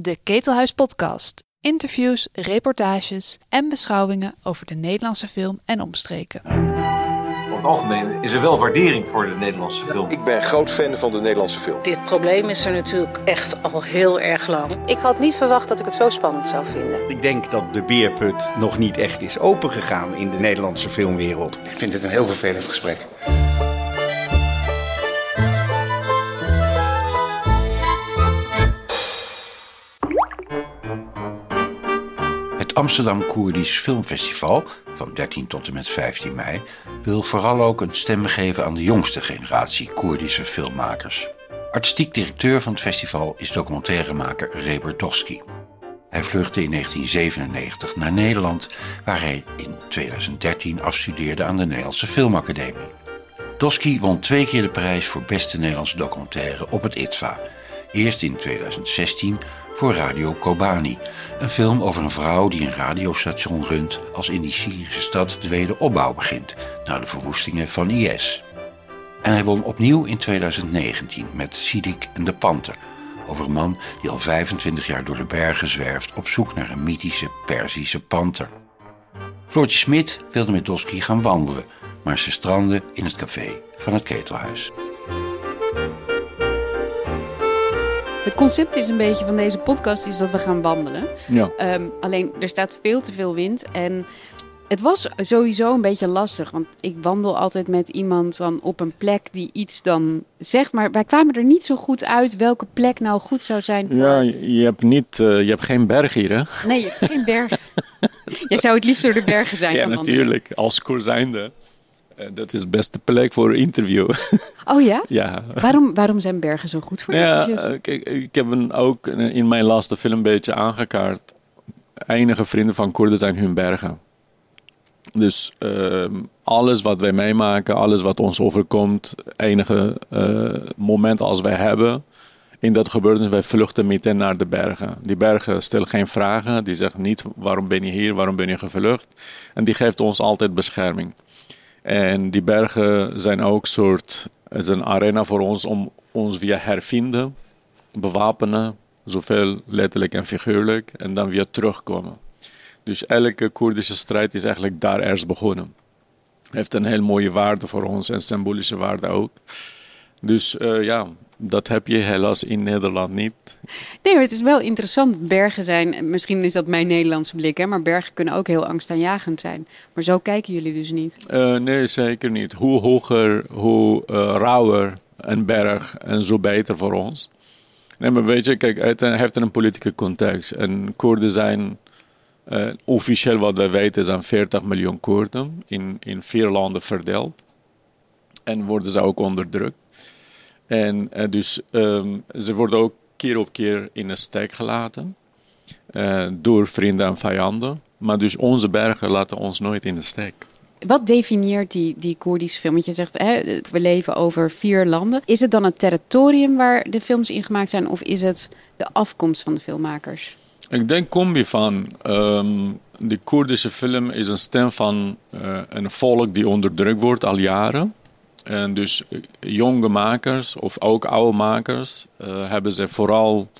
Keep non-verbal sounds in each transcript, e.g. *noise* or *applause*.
De Ketelhuis Podcast. Interviews, reportages en beschouwingen over de Nederlandse film en omstreken. Over het algemeen is er wel waardering voor de Nederlandse film. Ik ben groot fan van de Nederlandse film. Dit probleem is er natuurlijk echt al heel erg lang. Ik had niet verwacht dat ik het zo spannend zou vinden. Ik denk dat de beerput nog niet echt is opengegaan in de Nederlandse filmwereld. Ik vind dit een heel vervelend gesprek. Amsterdam Koerdisch Filmfestival van 13 tot en met 15 mei wil vooral ook een stem geven aan de jongste generatie Koerdische filmmakers. Artistiek directeur van het festival is documentairemaker Reber Toski. Hij vluchtte in 1997 naar Nederland, waar hij in 2013 afstudeerde aan de Nederlandse Filmacademie. Toski won twee keer de prijs voor beste Nederlandse documentaire op het ITVA. Eerst in 2016 voor Radio Kobani, een film over een vrouw die een radiostation runt als in die Syrische stad de wederopbouw begint na de verwoestingen van IS. En hij won opnieuw in 2019 met Sidik en de Panter, over een man die al 25 jaar door de bergen zwerft op zoek naar een mythische Perzische panter. Floortje Smit wilde met Doski gaan wandelen, maar ze strandde in het café van het ketelhuis. Het concept is een beetje van deze podcast is dat we gaan wandelen. Ja. Ehm, alleen er staat veel te veel wind en het was sowieso een beetje lastig, want ik wandel altijd met iemand dan op een plek die iets dan zegt, maar wij kwamen er niet zo goed uit welke plek nou goed zou zijn. Voor... Ja, je hebt, niet, uh, je hebt geen berg hier, hè? Nee, je hebt geen berg. *laughs* Jij zou het liefst door de bergen zijn ja, natuurlijk. Als koer zijnde. Uh, dat is de beste plek voor een interview. *laughs* Oh ja? *laughs* ja. Waarom, waarom zijn bergen zo goed voor ja, interviews? uh, kijk, ik heb een ook in mijn laatste film een beetje aangekaart. Enige vrienden van Koerden zijn hun bergen. Dus uh, alles wat wij meemaken, alles wat ons overkomt, enige uh, moment als wij hebben, in dat gebeurtenis, wij vluchten meteen naar de bergen. Die bergen stellen geen vragen, die zeggen niet waarom ben je hier, waarom ben je gevlucht. En die geeft ons altijd bescherming. En die bergen zijn ook soort, is een arena voor ons om ons weer hervinden, bewapenen, zoveel letterlijk en figuurlijk, en dan weer terugkomen. Dus elke Koerdische strijd is eigenlijk daar eerst begonnen. Heeft een heel mooie waarde voor ons en symbolische waarde ook. Dus uh, ja, dat heb je helaas in Nederland niet. Nee, maar het is wel interessant. Bergen zijn, misschien is dat mijn Nederlandse blik, hè, maar bergen kunnen ook heel angstaanjagend zijn. Maar zo kijken jullie dus niet. Uh, nee, zeker niet. Hoe hoger, hoe uh, rauwer een berg en zo beter voor ons. Nee, maar weet je, kijk, het heeft een politieke context. En Koerden zijn uh, officieel wat wij weten zijn 40 miljoen Koerden in, in vier landen verdeeld. En worden ze ook onderdrukt. En uh, dus um, ze worden ook keer op keer in de steek gelaten. Uh, door vrienden en vijanden. Maar dus onze bergen laten ons nooit in de steek. Wat definieert die, die Koerdische film? Want je zegt, hè, we leven over vier landen. Is het dan het territorium waar de films in gemaakt zijn? Of is het de afkomst van de filmmakers? Ik denk combi van. Um, de Koerdische film is een stem van uh, een volk die onderdrukt wordt al jaren. En dus jonge makers of ook oude makers uh, hebben ze vooral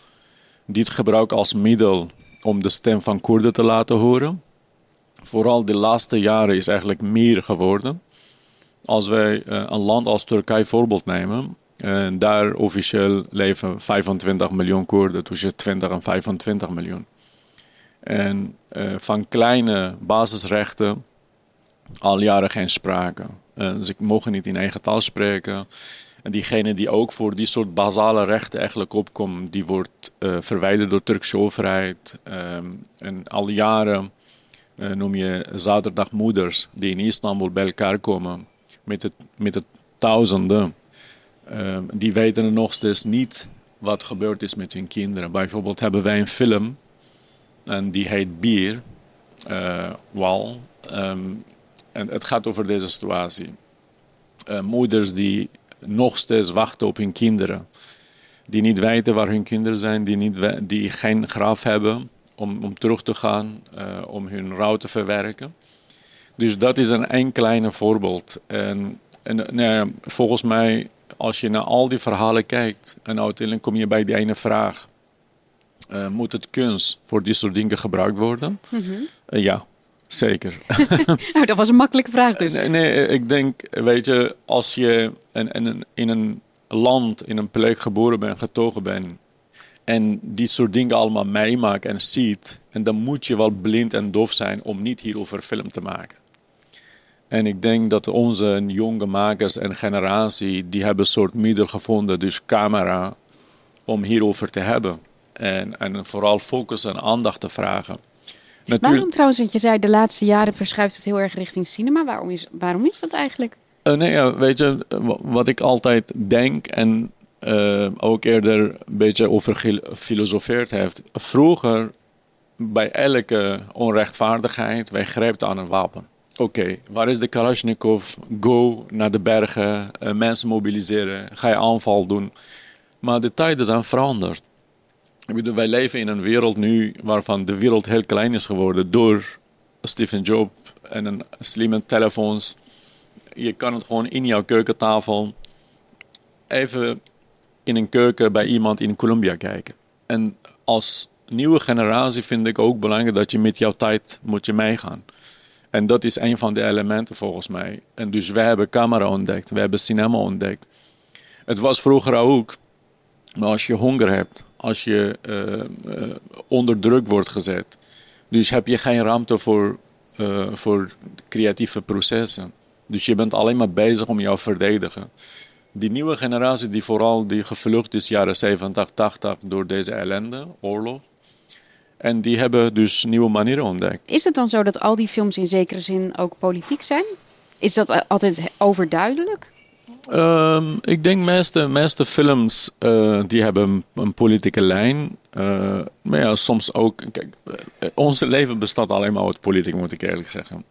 dit gebruikt als middel om de stem van Koerden te laten horen. Vooral de laatste jaren is eigenlijk meer geworden. Als wij uh, een land als Turkije voorbeeld nemen, en daar officieel leven 25 miljoen Koerden, tussen 20 en 25 miljoen. En van kleine basisrechten al jaren geen sprake. Uh, ze mogen niet in eigen taal spreken. En diegene die ook voor die soort basale rechten eigenlijk opkomt, die wordt uh, verwijderd door de Turkse overheid. Um, en al jaren noem je zaterdagmoeders die in Istanbul bij elkaar komen met het, met het duizenden. Uh, die weten nog steeds niet wat gebeurd is met hun kinderen. Bijvoorbeeld hebben wij een film en die heet Bier, uh, Wal. Um, en het gaat over deze situatie. Uh, moeders die nog steeds wachten op hun kinderen. Die niet weten waar hun kinderen zijn, die, niet die geen graf hebben om, om terug te gaan, om hun rouw te verwerken. Dus dat is een kleine voorbeeld. En, en nou, volgens mij als je naar al die verhalen kijkt en uiteindelijk kom je bij die ene vraag. Uh, moet het kunst voor dit soort dingen gebruikt worden? Uh, ja, zeker. *laughs* nou, dat was een makkelijke vraag dus. Nee, nee, ik denk, weet je, als je in, in, in een land, in een plek geboren bent, getogen bent... en dit soort dingen allemaal meemaakt en ziet... en dan moet je wel blind en doof zijn om niet hierover film te maken. En ik denk dat onze jonge makers en generatie, die hebben een soort middel gevonden, dus camera, om hierover te hebben. En, en vooral focus en aandacht te vragen. Waarom trouwens, want je zei de laatste jaren verschuift het heel erg richting cinema. Waarom is, waarom is dat eigenlijk? Uh, nee, ja, weet je, wat ik altijd denk en uh, ook eerder een beetje over gefilosofeerd heeft. Vroeger, bij elke onrechtvaardigheid, wij grepen aan een wapen. Oké, okay, waar is de Kalashnikov? Go naar de bergen, uh, mensen mobiliseren, ga je aanval doen. Maar de tijden zijn veranderd. Ik bedoel, wij leven in een wereld nu waarvan de wereld heel klein is geworden door Stephen Job en een slimme telefoons. Je kan het gewoon in jouw keukentafel even in een keuken bij iemand in Colombia kijken. En als nieuwe generatie vind ik ook belangrijk dat je met jouw tijd moet je meegaan. En dat is een van de elementen volgens mij. En dus wij hebben camera ontdekt, we hebben cinema ontdekt. Het was vroeger ook, maar als je honger hebt, als je uh, uh, onder druk wordt gezet, dus heb je geen ruimte voor, uh, voor creatieve processen. Dus je bent alleen maar bezig om jou te verdedigen. Die nieuwe generatie die vooral die gevlucht is jaren 70, 80 door deze ellende, oorlog, en die hebben dus nieuwe manieren ontdekt. Is het dan zo dat al die films in zekere zin ook politiek zijn? Is dat altijd overduidelijk? Um, ik denk meeste, meeste films uh, die hebben een politieke lijn. Uh, maar ja, soms ook. Kijk, ons leven bestaat alleen maar uit politiek, moet ik eerlijk zeggen.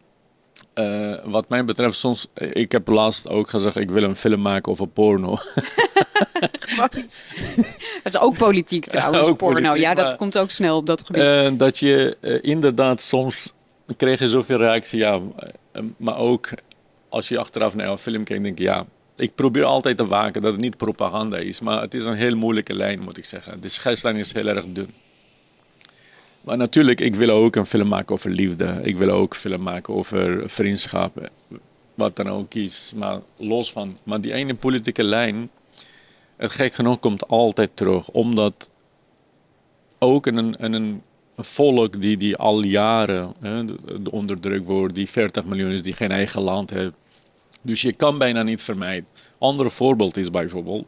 Uh, wat mij betreft, soms. Ik heb laatst ook gezegd: ik wil een film maken over porno. *laughs* dat is ook politiek *laughs* trouwens, ook porno. Politiek, ja, dat maar, komt ook snel op dat gebied. Dat je inderdaad soms kreeg je zoveel reactie, ja. maar ook als je achteraf naar een film kijkt, denk je ja. Ik probeer altijd te waken dat het niet propaganda is, maar het is een heel moeilijke lijn, moet ik zeggen. De scheidslijn is heel erg dun. Maar natuurlijk, ik wil ook een film maken over liefde. Ik wil ook een film maken over vriendschap. Wat dan ook is. Maar los van. Maar die ene politieke lijn. Het gek genoeg komt altijd terug. Omdat ook een, een volk die, die al jaren hè, onderdrukt wordt. Die 40 miljoen is, die geen eigen land heeft. Dus je kan bijna niet vermijden. Ander voorbeeld is bijvoorbeeld.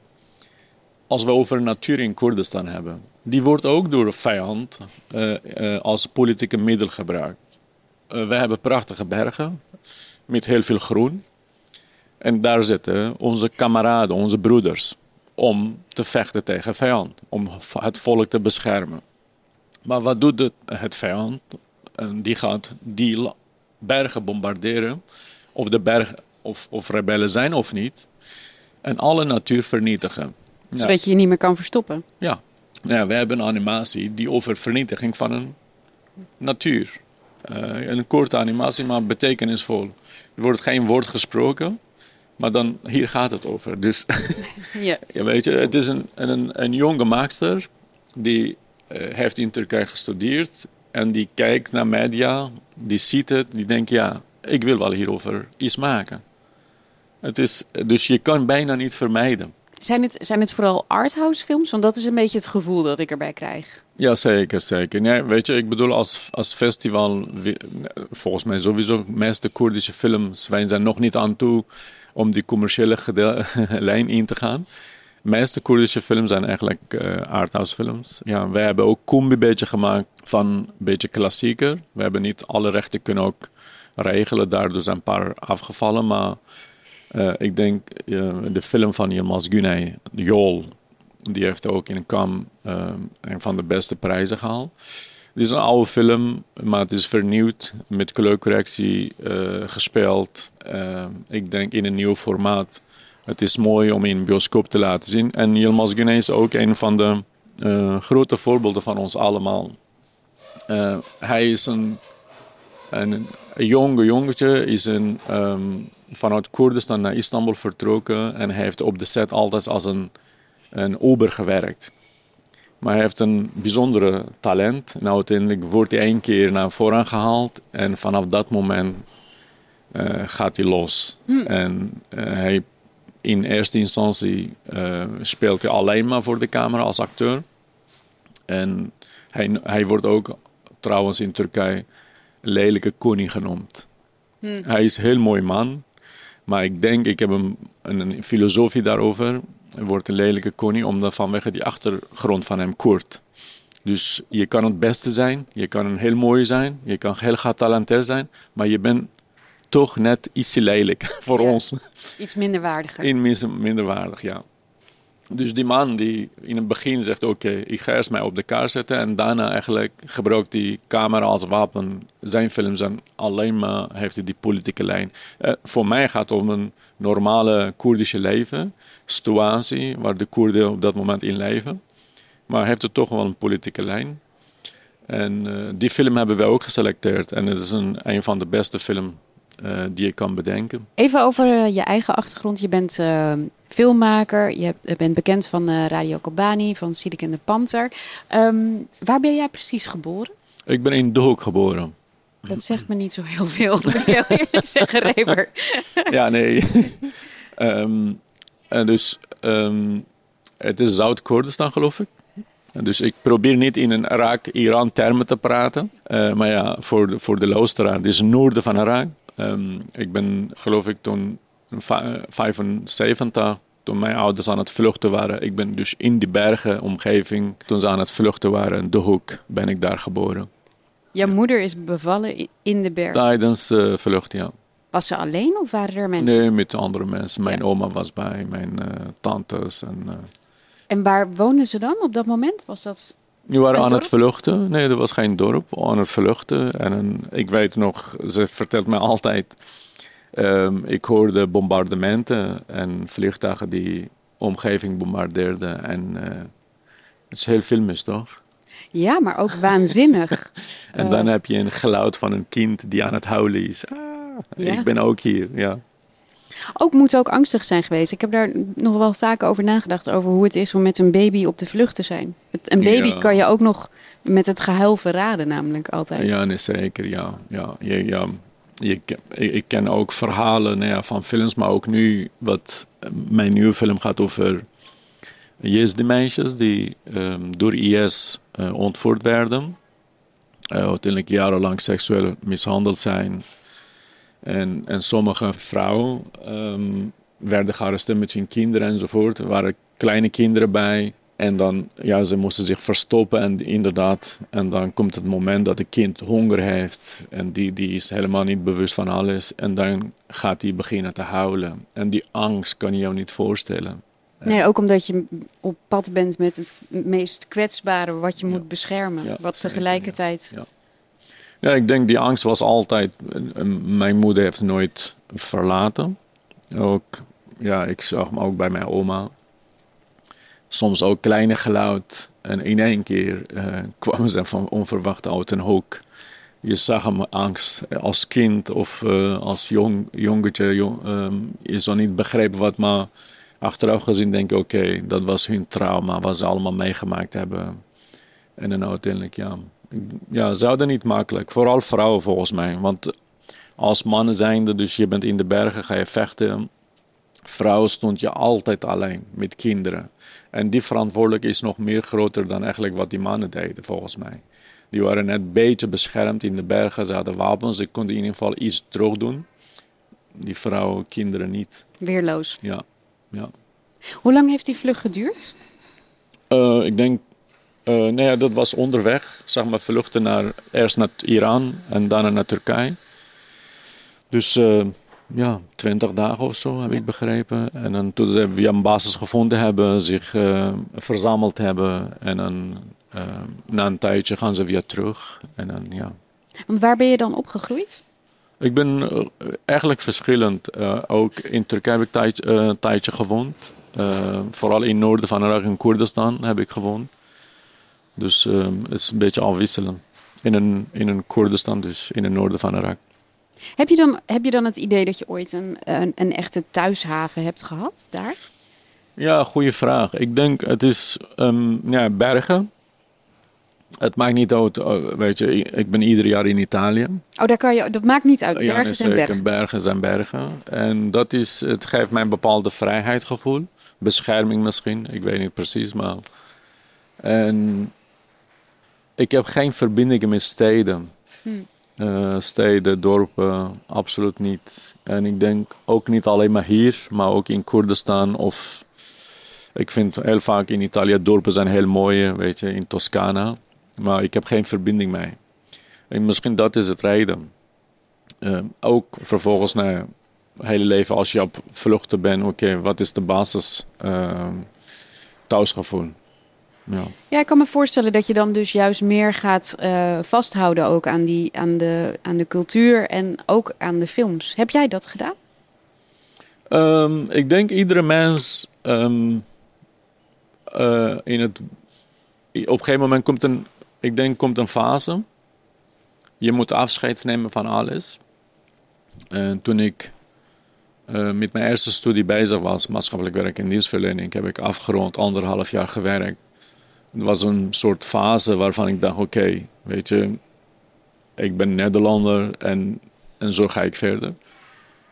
Als we over natuur in Koerdistan hebben die wordt ook door de vijand uh, uh, als politieke middel gebruikt. Uh, we hebben prachtige bergen met heel veel groen. En daar zitten onze kameraden, onze broeders, om te vechten tegen vijand, om het volk te beschermen. Maar wat doet het, het vijand? die gaat die bergen bombarderen, of de bergen of, of rebellen zijn of niet, en alle natuur vernietigen. Zodat je je niet meer kan verstoppen. Ja, ja, we hebben een animatie die over vernietiging van een natuur. Uh, een korte animatie, maar betekenisvol. Er wordt geen woord gesproken, maar dan, hier gaat het over. Dus *laughs* ja. ja. weet je, het is een, een, een jonge maakster die uh, heeft in Turkije gestudeerd en die kijkt naar media, die ziet het, die denkt ja, ik wil wel hierover iets maken. Het is, dus je kan bijna niet vermijden. Zijn het, zijn het vooral arthouse films? Want dat is een beetje het gevoel dat ik erbij krijg. Ja, zeker, zeker. Nee, weet je, ik bedoel, als, als festival, volgens mij sowieso, de meeste Koerdische films, wij zijn nog niet aan toe om die commerciële *laughs* lijn in te gaan. De meeste Koerdische films zijn eigenlijk uh, arthouse films. Ja, wij hebben ook Kumbi een beetje gemaakt van een beetje klassieker. We hebben niet alle rechten kunnen ook regelen, daardoor zijn een paar afgevallen, maar uh, ik denk uh, de film van Yilmaz Güney, Jol, die heeft ook in Cannes uh, een van de beste prijzen gehaald. Het is een oude film, maar het is vernieuwd, met kleurcorrectie gespeeld. ik denk in een nieuw formaat. Het is mooi om in bioscoop te laten zien. En Yilmaz Güney is ook een van de grote voorbeelden van ons allemaal. hij is een, een, jonge jongetje, is een... Um, vanuit Koerdistan naar Istanbul vertrokken en hij heeft op de set altijd als een, een ober gewerkt. Maar hij heeft een bijzondere talent. En uiteindelijk wordt hij één keer naar voren gehaald. En vanaf dat moment uh, gaat hij los. Hm. En uh, hij, in eerste instantie uh, speelt hij alleen maar voor de camera als acteur. En hij, hij wordt ook trouwens in Turkije lelijke koning genoemd. Hm. Hij is een heel mooi man. Maar ik denk, ik heb een, een filosofie daarover. Hij wordt een lelijke koning omdat vanwege die achtergrond van hem Koert. Dus je kan het beste zijn, je kan een heel mooi zijn, je kan heel getalenteerd zijn, maar je bent toch net iets lelijk *laughs* voor Ja. ons. Iets minder waardiger. In minder, minderwaardig, ja. Dus die man die in het begin zegt, oké, ik ga eerst mij op de kaart zetten. En daarna eigenlijk gebruikt die camera als wapen. Zijn films zijn alleen maar, heeft hij die politieke lijn. Eh, voor mij gaat het om een normale Koerdische leven. Situatie waar de Koerden op dat moment in leven. Maar heeft het toch wel een politieke lijn. En eh, die film hebben wij ook geselecteerd. En het is een, een van de beste films eh, die je kan bedenken. Even over eh, je eigen achtergrond. Je bent eh, filmmaker, je bent bekend van Radio Kobani, van Sidik en de Panter. Ehm, waar ben jij precies geboren? Ik ben in De Hoek geboren. Dat zegt me niet zo heel veel, *laughs* ik eerlijk zeggen, Reber. *laughs* ja, nee. *laughs* Ehm, en dus, ehm, het is Zuid-Koerdistan, geloof ik. En Dus ik probeer niet in een Irak-Iran termen te praten. Maar ja, voor de, voor de luisteraar, het is het noorden van Irak. Ehm, ik ben, geloof ik, toen va- 75, toen mijn ouders aan het vluchten waren. Ik ben dus in die bergen omgeving, toen ze aan het vluchten waren, in de hoek, ben ik daar geboren. Jouw moeder is bevallen in de berg. Tijdens de vlucht, ja. Was ze alleen of waren er mensen? Nee, met andere mensen. Mijn oma was bij, mijn eh, tantes en... eh, En waar woonden ze dan op dat moment? Was dat... Die waren aan het vluchten. Nee, er was geen dorp. Aan het vluchten. En een- ik weet nog, ze vertelt mij altijd. ehm, ik hoorde bombardementen en vliegtuigen die omgeving bombardeerden. En eh, het is heel filmisch, toch? Ja, maar ook waanzinnig. *laughs* En Eh. dan heb je een geluid van een kind die aan het huilen is. Ah, Ja. Ik ben ook hier, ja. Ook moet ook angstig zijn geweest. Ik heb daar nog wel vaak over nagedacht. Over hoe het is om met een baby op de vlucht te zijn. Met een baby Ja. kan je ook nog met het gehuil verraden, namelijk altijd. Ja, nee, zeker. Ja, ja, ja. Je, ik, ik ken ook verhalen nou ja, van films, maar ook nu, wat eh, mijn nieuwe film gaat over Yazidi-meisjes die ehm, door IS eh, ontvoerd werden. Eh, uiteindelijk jarenlang seksueel mishandeld zijn. En, en sommige vrouwen ehm, werden gearresteerd met hun kinderen enzovoort. Er waren kleine kinderen bij. En dan, ja, ze moesten zich verstoppen en inderdaad, en dan komt het moment dat het kind honger heeft en die, die is helemaal niet bewust van alles en dan gaat hij beginnen te huilen. En die angst kan je jou niet voorstellen. Nee, ook omdat je op pad bent met het meest kwetsbare wat je moet beschermen. Ja, wat tegelijkertijd. ja. Ja, ik denk die angst was altijd, eh, mijn moeder heeft nooit verlaten. Ook, ja, ik zag hem ook bij mijn oma. Soms ook kleine geluid. En in één keer eh, *laughs* kwamen ze van onverwacht uit een hoek. Je zag hem angst als kind of eh, als jong, jongetje. Jong, ehm, je zou niet begrijpen wat, maar achteraf gezien denk ik, oké, dat was hun trauma, wat ze allemaal meegemaakt hebben. En dan uiteindelijk, ja, ja, ze hadden niet makkelijk. Vooral vrouwen volgens mij. Want als mannen zijnde, dus je bent in de bergen, ga je vechten. Vrouwen stond je altijd alleen met kinderen. En die verantwoordelijk is nog meer groter dan eigenlijk wat die mannen deden, volgens mij. Die waren net een beetje beschermd in de bergen. Ze hadden wapens, ze konden in ieder geval iets terug doen. Die vrouwen, kinderen niet. Weerloos. Ja, ja. Hoe lang heeft die vlucht geduurd? Eh, ik denk, eh nee, ja, dat was onderweg. Zeg maar, vluchten naar, eerst naar Iran en daarna naar Turkije. Dus eh, ja, twintig dagen of zo heb ik begrepen. En dan toen ze via een basis gevonden hebben, zich eh, verzameld hebben. En dan na een tijdje gaan ze weer terug. En dan, ja. Want waar ben je dan opgegroeid? Ik ben eigenlijk verschillend. Ook in Turkije heb ik tijd, een tijdje gewoond. Vooral in het noorden van Irak en Koerdistan heb ik gewoond. Dus eh, het is een beetje afwisselen. In een, in een Koerdistan, dus in het noorden van Irak. Heb je dan, heb je dan het idee dat je ooit een, een, een echte thuishaven hebt gehad daar? Ja, goede vraag. Ik denk het is um, ja, bergen. Het maakt niet uit, eh, weet je, ik ben ieder jaar in Italië. Oh, daar kan je, dat maakt niet uit. Bergen ja, zijn bergen. bergen zijn bergen. En dat is, het geeft mij een bepaalde vrijheidsgevoel. Bescherming misschien, ik weet niet precies, maar... En ik heb geen verbindingen met steden. Hm. Uh, steden, dorpen, absoluut niet. En ik denk ook niet alleen maar hier, maar ook in Koerdistan of... Ik vind heel vaak in Italië dorpen zijn heel mooie, weet je, in Toscana. Maar ik heb geen verbinding mee. En misschien dat is het reden. Uh, ook vervolgens, nou ja, hele leven als je op vluchten bent, oké, wat is de basis uh, thuisgevoel? Ja. ja, ik kan me voorstellen dat je dan dus juist meer gaat uh, vasthouden ook aan, die, aan, de, aan de cultuur en ook aan de films. Heb jij dat gedaan? Um, ik denk iedere mens um, uh, in het, op een gegeven moment komt een, ik denk komt een fase. Je moet afscheid nemen van alles. En toen ik uh, met mijn eerste studie bezig was, maatschappelijk werk en dienstverlening, heb ik afgerond anderhalf jaar gewerkt. Was een soort fase waarvan ik dacht: oké, weet je, ik ben Nederlander en, en zo ga ik verder.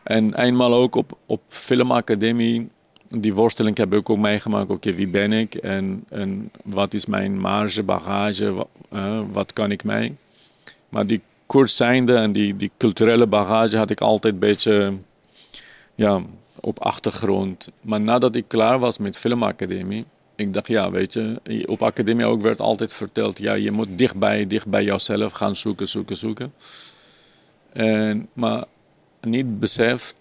En eenmaal ook op, op filmacademie, die worsteling heb ik ook meegemaakt. Oké, wie ben ik en, en wat is mijn marge, bagage, wat, uh, wat kan ik mee? Maar die koers zijnde en die, die culturele bagage had ik altijd een beetje ja, op achtergrond. Maar nadat ik klaar was met filmacademie, ik dacht, ja, weet je, op academie ook werd altijd verteld, ja, je moet dichtbij, dicht bij jouzelf gaan zoeken, zoeken, zoeken. En, maar niet beseft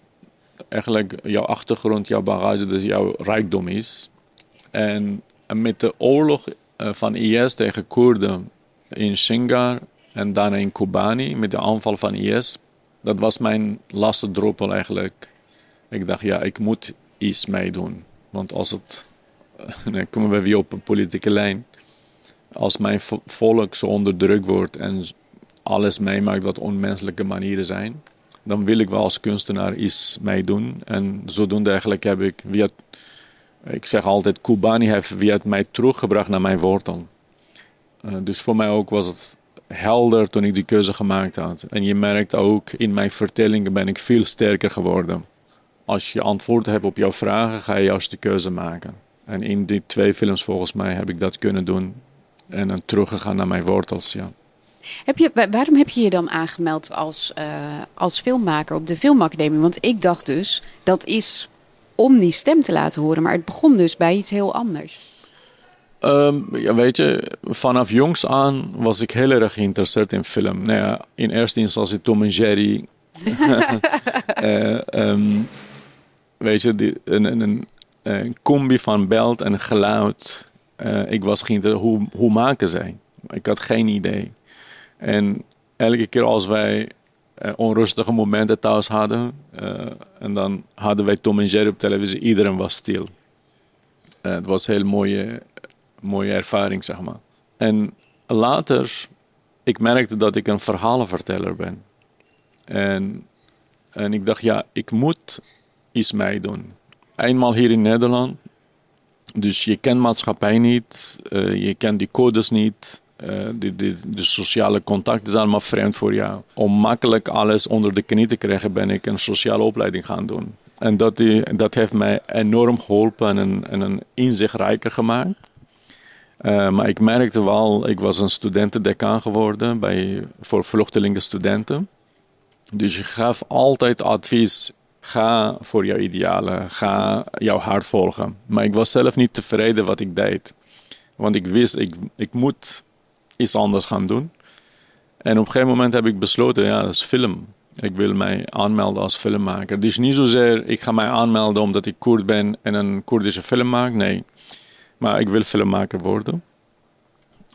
eigenlijk jouw achtergrond, jouw bagage, dus jouw rijkdom is. En met de oorlog eh, van IS tegen Koerden in Shingar en daarna in Kobani, met de aanval van IS, dat was mijn laatste druppel eigenlijk. Ik dacht, ja, ik moet iets meedoen. Want als het *laughs* dan komen we weer op een politieke lijn. Als mijn volk zo onderdrukt wordt en alles meemaakt wat onmenselijke manieren zijn, dan wil ik wel als kunstenaar iets meedoen. En zodoende eigenlijk heb ik, via, ik zeg altijd, Kubani heeft via mij teruggebracht naar mijn wortel. Uh, dus voor mij ook was het helder toen ik die keuze gemaakt had. En je merkt ook, in mijn vertellingen ben ik veel sterker geworden. Als je antwoord hebt op jouw vragen, ga je juist de keuze maken. En in die twee films volgens mij heb ik dat kunnen doen. En dan teruggegaan naar mijn wortels, ja. Heb je, waarom heb je je dan aangemeld als, uh, als filmmaker op de filmacademie? Want ik dacht dus, dat is om die stem te laten horen. Maar het begon dus bij iets heel anders. Um, ja, weet je, vanaf jongs aan was ik heel erg geïnteresseerd in film. Nou ja, in eerste instantie Tom en Jerry. uh, *laughs* um, weet je, die, een, een, een combi van beeld en geluid. Uh, ik was geïnteresseerd, hoe, hoe maken zij? Ik had geen idee. En elke keer als wij uh, onrustige momenten thuis hadden, en dan hadden wij Tom en Jerry op televisie, iedereen was stil. het was een heel mooie, mooie ervaring, zeg maar. En later, ik merkte dat ik een verhalenverteller ben. En, en ik dacht, ja, ik moet iets mee doen eenmaal hier in Nederland. Dus je kent maatschappij niet, uh, je kent die codes niet. Uh, de, de, de, sociale contacten zijn allemaal vreemd voor jou. Om makkelijk alles onder de knie te krijgen, ben ik een sociale opleiding gaan doen. En dat, die, dat heeft mij enorm geholpen en, en een inzicht rijker gemaakt. Uh, maar ik merkte wel, ik was een studentendecaan geworden bij, voor vluchtelingen studenten. Dus je gaf altijd advies Ga voor jouw idealen, ga jouw hart volgen. Maar ik was zelf niet tevreden wat ik deed. Want ik wist, ik, ik moet iets anders gaan doen. En op een gegeven moment heb ik besloten, ja, dat is film. Ik wil mij aanmelden als filmmaker. Dus niet zozeer, ik ga mij aanmelden omdat ik Koerd ben en een Koerdische film maak. Nee, maar ik wil filmmaker worden.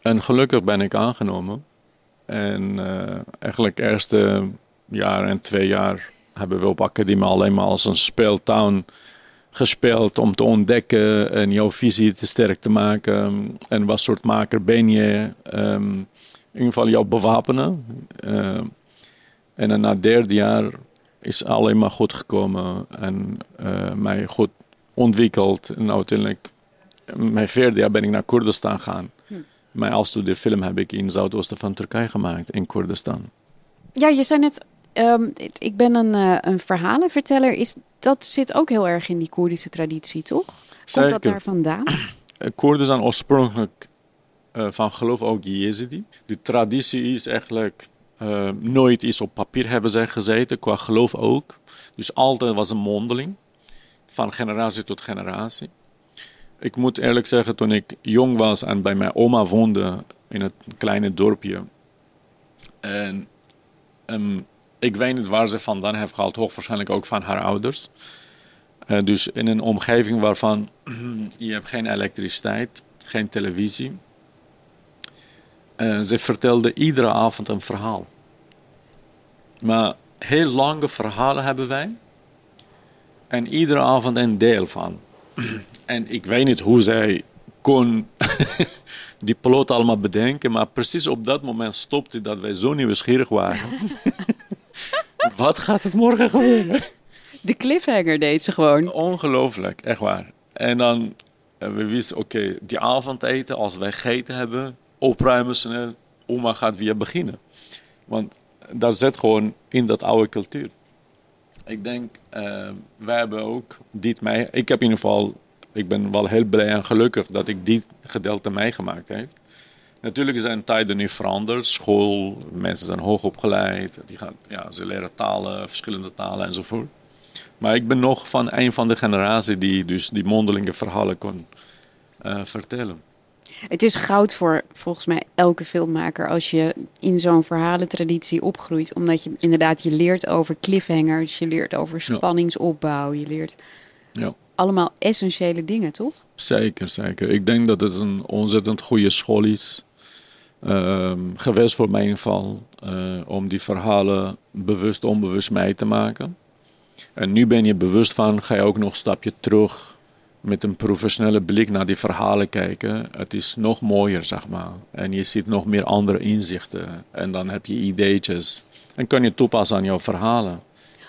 En gelukkig ben ik aangenomen. En uh, eigenlijk eerste jaar en twee jaar hebben we op academie alleen maar als een speeltuin gespeeld om te ontdekken en jouw visie te sterk te maken. En wat soort maker ben je? Um, in ieder geval jou bewapenen. Uh, en dan na het derde jaar is alleen maar goed gekomen en uh, mij goed ontwikkeld. En uiteindelijk, mijn vierde jaar ben ik naar Koerdistan gegaan. Hm. Mijn afstudeerfilm heb ik in het zuidoosten van Turkije gemaakt, in Koerdistan. Ja, je zei net, ehm, ik ben een, eh, een verhalenverteller. Is, dat zit ook heel erg in die Koerdische traditie, toch? Komt Zeker. dat daar vandaan? Eh, Koerden zijn oorspronkelijk eh, van geloof ook Jezidi. Die traditie is eigenlijk nooit iets op papier hebben zij gezeten, qua geloof ook. Dus altijd was een mondeling, van generatie tot generatie. Ik moet eerlijk zeggen, toen ik jong was en bij mijn oma woonde in het kleine dorpje. En ehm, ik weet niet waar ze vandaan heeft gehaald, hoogwaarschijnlijk ook van haar ouders. Eh, dus in een omgeving waarvan *clears throat* je hebt geen elektriciteit, geen televisie. Eh, ze vertelde iedere avond een verhaal. Maar heel lange verhalen hebben wij. En iedere avond een deel van. *clears throat* en ik weet niet hoe zij kon *laughs* die plot allemaal bedenken. Maar precies op dat moment stopte dat wij zo nieuwsgierig waren. *laughs* Wat gaat het morgen gebeuren? De cliffhanger deed ze gewoon. Ongelooflijk, echt waar. En dan, eh, we wisten, oké, die avondeten, als wij gegeten hebben, opruimen snel, oma gaat weer beginnen. Want dat zit gewoon in dat oude cultuur. Ik denk, eh, wij hebben ook dit mij, ik heb in ieder geval, ik ben wel heel blij en gelukkig dat ik dit gedeelte meegemaakt heb. Natuurlijk zijn tijden nu veranderd. School, mensen zijn hoogopgeleid. Die gaan, ja, ze leren talen, verschillende talen enzovoort. Maar ik ben nog van een van de generatie die dus die mondelinge verhalen kon eh, vertellen. Het is goud voor volgens mij elke filmmaker als je in zo'n verhalentraditie opgroeit. Omdat je inderdaad je leert over cliffhangers, je leert over spanningsopbouw, je leert Ja. allemaal essentiële dingen, toch? Zeker, zeker. Ik denk dat het een ontzettend goede school is. Ehm, geweest voor mijn geval. eh, om die verhalen bewust, onbewust mee te maken. En nu ben je bewust van, ga je ook nog een stapje terug. Met een professionele blik naar die verhalen kijken. Het is nog mooier, zeg maar. En je ziet nog meer andere inzichten. En dan heb je ideetjes. En kan je toepassen aan jouw verhalen.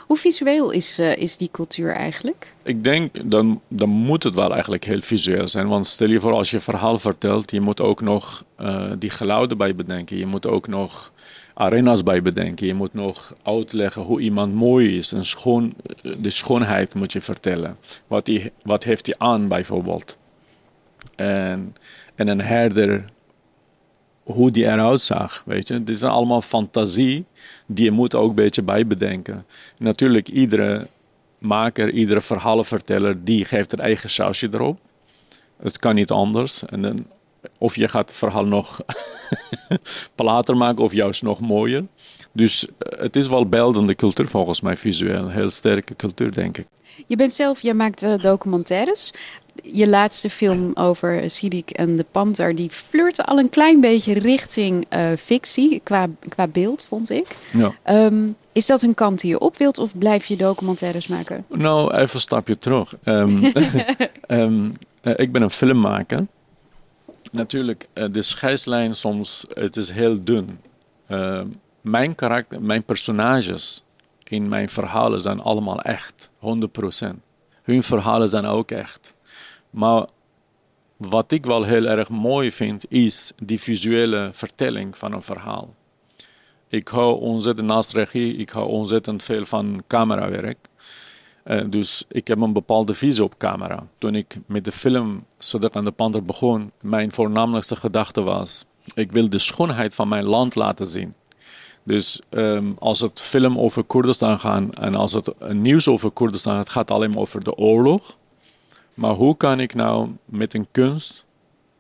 Hoe visueel is, eh, is die cultuur eigenlijk? Ik denk, dan, dan moet het wel eigenlijk heel visueel zijn. Want stel je voor, als je verhaal vertelt, je moet ook nog eh, die geluiden bij bedenken. Je moet ook nog arena's bij bedenken. Je moet nog uitleggen hoe iemand mooi is. En schoon, de schoonheid moet je vertellen. Wat, die, wat heeft hij aan bijvoorbeeld. En, en een herder, hoe die eruit zag. Weet je? Dit is allemaal fantasie die je moet ook een beetje bijbedenken. Natuurlijk, iedere maker, iedere verhalenverteller, die geeft een eigen sausje erop. Het kan niet anders. En dan, of je gaat het verhaal nog *laughs* plater maken of juist nog mooier. Dus eh, het is wel beeldende cultuur volgens mij, visueel. Heel sterke cultuur, denk ik. Je bent zelf, je maakt eh, documentaires. Je laatste film over Sidik en de Panter, die flirte al een klein beetje richting eh, fictie, qua, qua beeld, vond ik. Ja. Ehm, is dat een kant die je op wilt of blijf je documentaires maken? Nou, even een stapje terug. Ehm, *laughs* ehm, eh, ik ben een filmmaker. Natuurlijk, eh, de scheidslijn soms, het is heel dun. Mijn karakter, mijn personages in mijn verhalen zijn allemaal echt, 100%. Hun verhalen zijn ook echt. Maar wat ik wel heel erg mooi vind, is die visuele vertelling van een verhaal. Ik hou ontzettend naast regie, ik hou ontzettend veel van camerawerk. Uh, dus ik heb een bepaalde visie op camera. Toen ik met de film Sadak en de Panter begon, mijn voornamelijkste gedachte was: ik wil de schoonheid van mijn land laten zien. Dus um, als het film over Koerdistan gaat en als het nieuws over Koerdistan gaat, gaat het alleen maar over de oorlog. Maar hoe kan ik nou met een kunst,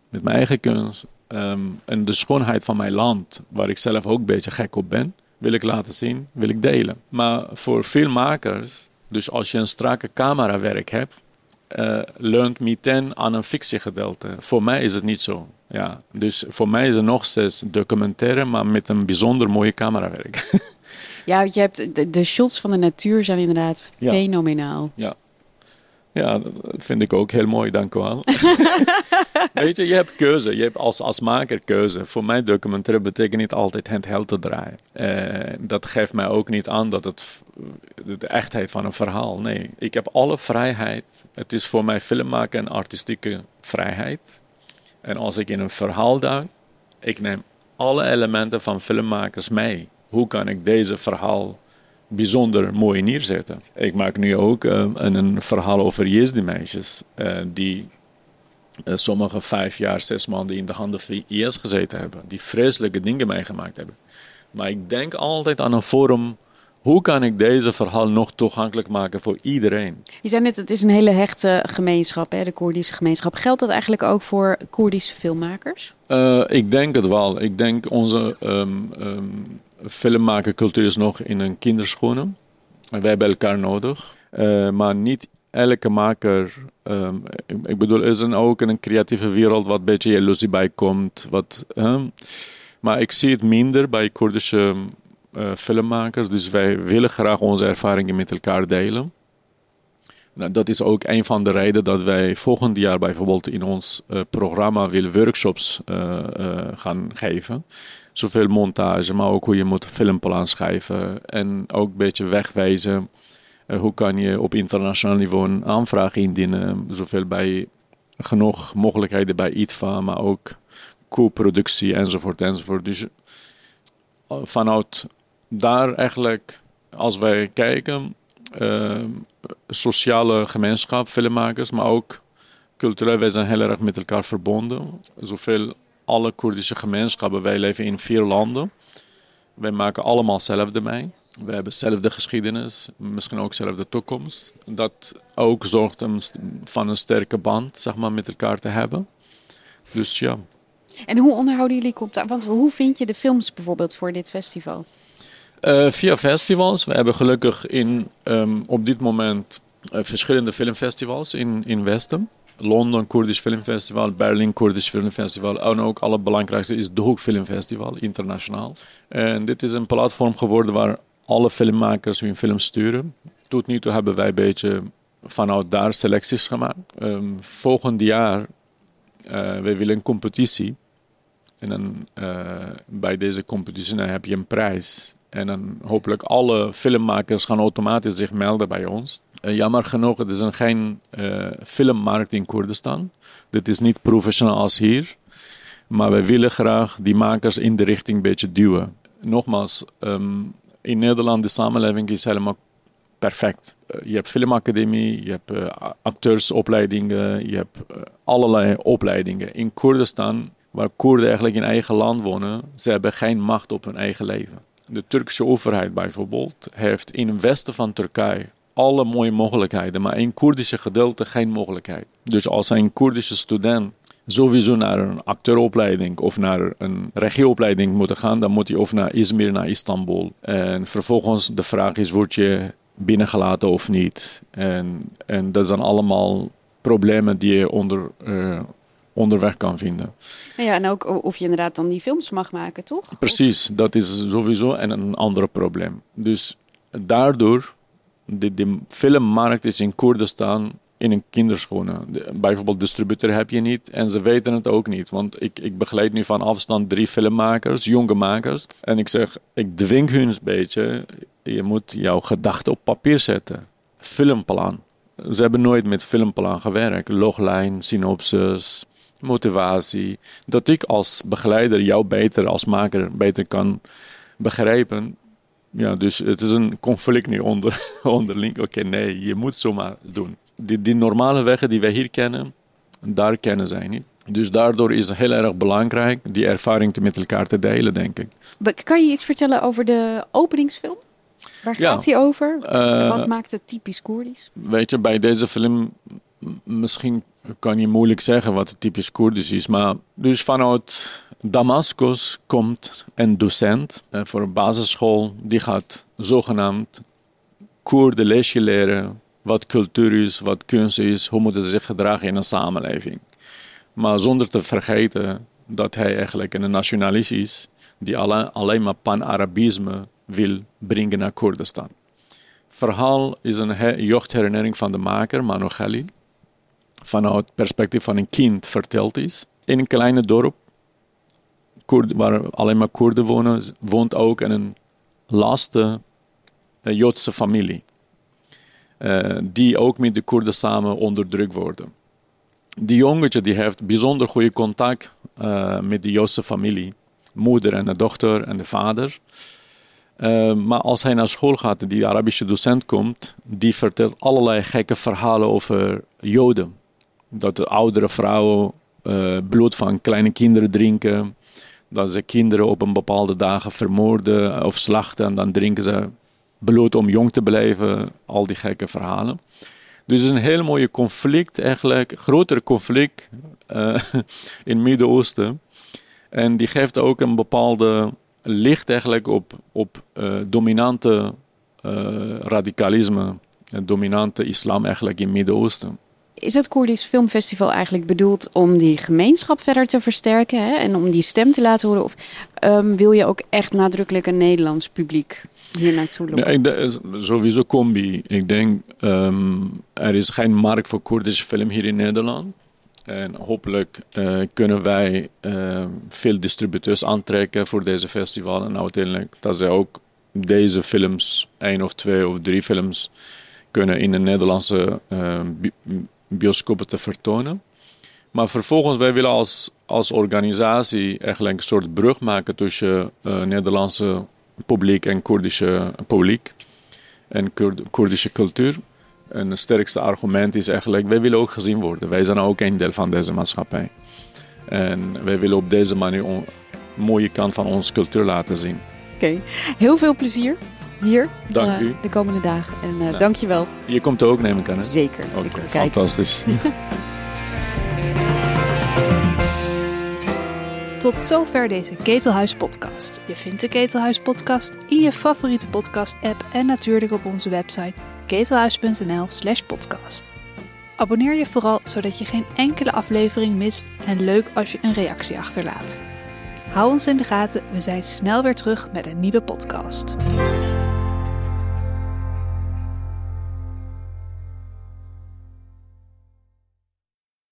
met mijn eigen kunst, um, en de schoonheid van mijn land, waar ik zelf ook een beetje gek op ben, wil ik laten zien, wil ik delen. Maar voor veel makers, dus als je een strakke camerawerk hebt, uh, leunt meteen aan een fictiegedeelte. Voor mij is het niet zo. Ja, dus voor mij is het nog steeds documentaire, maar met een bijzonder mooie camerawerk. *laughs* ja, je hebt de, de, shots van de natuur zijn inderdaad ja. fenomenaal. Ja. Ja, dat vind ik ook heel mooi, dank u wel. *laughs* Weet je, je hebt keuze. Je hebt als, als maker keuze. Voor mij documentaire betekent niet altijd handheld te draaien. Uh, dat geeft mij ook niet aan dat het de echtheid van een verhaal. Nee, ik heb alle vrijheid. Het is voor mij filmmaken en artistieke vrijheid. En als ik in een verhaal duik, ik neem alle elementen van filmmakers mee. Hoe kan ik deze verhaal bijzonder mooi neerzetten? Ik maak nu ook uh, een verhaal over Jezdi-meisjes. Uh, die uh, sommige vijf jaar, zes maanden in de handen van IS gezeten hebben. Die vreselijke dingen meegemaakt hebben. Maar ik denk altijd aan een forum hoe kan ik deze verhaal nog toegankelijk maken voor iedereen? Je zei net, het is een hele hechte gemeenschap, hè, de Koerdische gemeenschap. Geldt dat eigenlijk ook voor Koerdische filmmakers? Uh, ik denk het wel. Ik denk onze um, um, filmmakercultuur is nog in een kinderschoenen. Wij hebben elkaar nodig. Uh, maar niet elke maker, um, ik bedoel, er is een, ook in een creatieve wereld wat een beetje jaloezie bij komt. Wat, maar ik zie het minder bij Koerdische uh, filmmakers. Dus wij willen graag onze ervaringen met elkaar delen. Nou, dat is ook een van de redenen dat wij volgend jaar bijvoorbeeld in ons uh, programma willen workshops gaan geven. Zoveel montage, maar ook hoe je moet filmplan schrijven. En ook een beetje wegwijzen. hoe kan je op internationaal niveau een aanvraag indienen. Zoveel bij genoeg mogelijkheden bij ITVA, maar ook co-productie enzovoort enzovoort. Dus vanuit daar eigenlijk, als wij kijken, uh, sociale gemeenschap, filmmakers, maar ook cultureel, wij zijn heel erg met elkaar verbonden. Zoveel alle Koerdische gemeenschappen, wij leven in vier landen. Wij maken allemaal hetzelfde mee. We hebben dezelfde geschiedenis, misschien ook dezelfde toekomst. Dat ook zorgt om van een sterke band zeg maar, met elkaar te hebben. Dus ja. En hoe onderhouden jullie contact? Want hoe vind je de films bijvoorbeeld voor dit festival? Uh, via festivals. We hebben gelukkig in, um, op dit moment uh, verschillende filmfestivals in, in Westen. London Koerdisch Filmfestival, Berlin Koerdisch Filmfestival en ook het allerbelangrijkste is de Hoek Filmfestival, internationaal. En dit is een platform geworden waar alle filmmakers hun films sturen. Tot nu toe hebben wij een beetje vanuit daar selecties gemaakt. Um, volgend jaar uh, we willen een competitie. En dan, bij deze competitie heb je een prijs. En dan hopelijk alle filmmakers gaan automatisch zich melden bij ons. Uh, jammer genoeg, het is een geen uh, filmmarkt in Koerdistan. Dit is niet professioneel als hier. Maar we willen graag die makers in de richting een beetje duwen. Nogmaals, um, in Nederland de samenleving is helemaal perfect. Uh, je hebt filmacademie, je hebt acteursopleidingen, je hebt allerlei opleidingen. In Koerdistan, waar Koerden eigenlijk in eigen land wonen, ze hebben geen macht op hun eigen leven. De Turkse overheid bijvoorbeeld heeft in het westen van Turkije alle mooie mogelijkheden, maar in Koerdische gedeelte geen mogelijkheid. Dus als een Koerdische student sowieso naar een acteuropleiding of naar een regieopleiding moet gaan, dan moet hij of naar Izmir, naar Istanbul. En vervolgens de vraag is, word je binnengelaten of niet? En, en dat zijn allemaal problemen die je onder, uh, onderweg kan vinden. Ja, en ook of je inderdaad dan die films mag maken, toch? Precies, dat is sowieso en een ander probleem. Dus daardoor, de, de filmmarkt is in Koerdistan in een kinderschoenen. De, bijvoorbeeld distributeur heb je niet en ze weten het ook niet. Want ik, ik begeleid nu van afstand drie filmmakers, jonge makers. En ik zeg, ik dwing hun een beetje, je moet jouw gedachten op papier zetten. Filmplan. Ze hebben nooit met filmplan gewerkt. Loglijn, synopsis, motivatie. Dat ik als begeleider jou beter, als maker, beter kan begrijpen. Ja, dus het is een conflict nu onder, *laughs* onderling. Oké, okay, nee, je moet zomaar doen. Die, die normale wegen die wij hier kennen, daar kennen zij niet. Dus daardoor is het heel erg belangrijk die ervaring met elkaar te delen, denk ik. Kan je iets vertellen over de openingsfilm? Waar gaat hij over? Uh, Wat maakt het typisch Koerdisch? Weet je, bij deze film misschien kan je moeilijk zeggen wat het typisch Koerdisch is. Maar dus vanuit Damascus komt een docent eh, voor een basisschool. Die gaat zogenaamd Koerden lesje leren. Wat cultuur is, wat kunst is, hoe moeten ze zich gedragen in een samenleving. Maar zonder te vergeten dat hij eigenlijk een nationalist is. Die alleen, maar pan-Arabisme wil brengen naar Koerdistan verhaal is een jeugdherinnering van de maker, Manu Khalil. Vanuit het perspectief van een kind verteld is. In een kleine dorp, waar alleen maar Koerden wonen, woont ook een laatste Joodse familie. Uh, die ook met de Koerden samen onderdrukt worden. Die jongetje die heeft bijzonder goede contact uh, met de Joodse familie. Moeder en de dochter en de vader. Uh, maar als hij naar school gaat, die Arabische docent komt, die vertelt allerlei gekke verhalen over Joden. Dat de oudere vrouwen bloed van kleine kinderen drinken. Dat ze kinderen op een bepaalde dagen vermoorden of slachten en dan drinken ze bloed om jong te blijven, al die gekke verhalen. Dus het is een heel mooie conflict, eigenlijk, groter conflict uh, *laughs* in het Midden-Oosten. En die geeft ook een bepaalde licht eigenlijk op, op uh, dominante uh, radicalisme, dominante islam eigenlijk in het Midden-Oosten. Is het Koerdisch Filmfestival eigenlijk bedoeld om die gemeenschap verder te versterken hè? en om die stem te laten horen? Of um, wil je ook echt nadrukkelijk een Nederlands publiek hier naartoe lopen? Nee, sowieso combi. Ik denk, um, er is geen markt voor Koerdische film hier in Nederland. En hopelijk uh, kunnen wij uh, veel distributeurs aantrekken voor deze festival. En uiteindelijk dat ze ook deze films, één of twee of drie films, kunnen in de Nederlandse uh, bioscopen te vertonen. Maar vervolgens, wij willen als, als organisatie eigenlijk een soort brug maken tussen uh, Nederlandse publiek en Koerdische publiek en Koerdische cultuur. En het sterkste argument is eigenlijk, wij willen ook gezien worden. Wij zijn ook een deel van deze maatschappij. En wij willen op deze manier een mooie kant van onze cultuur laten zien. Oké, heel veel plezier hier dank uh, u. de komende dagen. En uh, nou, dank je wel. Je komt ook nemen kan, hè? Zeker. Oké, fantastisch. *laughs* Tot zover deze Ketelhuis podcast. Je vindt de Ketelhuis podcast in je favoriete podcast app en natuurlijk op onze website ketelhuis.nl/slash podcast. Abonneer je vooral zodat je geen enkele aflevering mist en leuk als je een reactie achterlaat. Hou ons in de gaten, we zijn snel weer terug met een nieuwe podcast.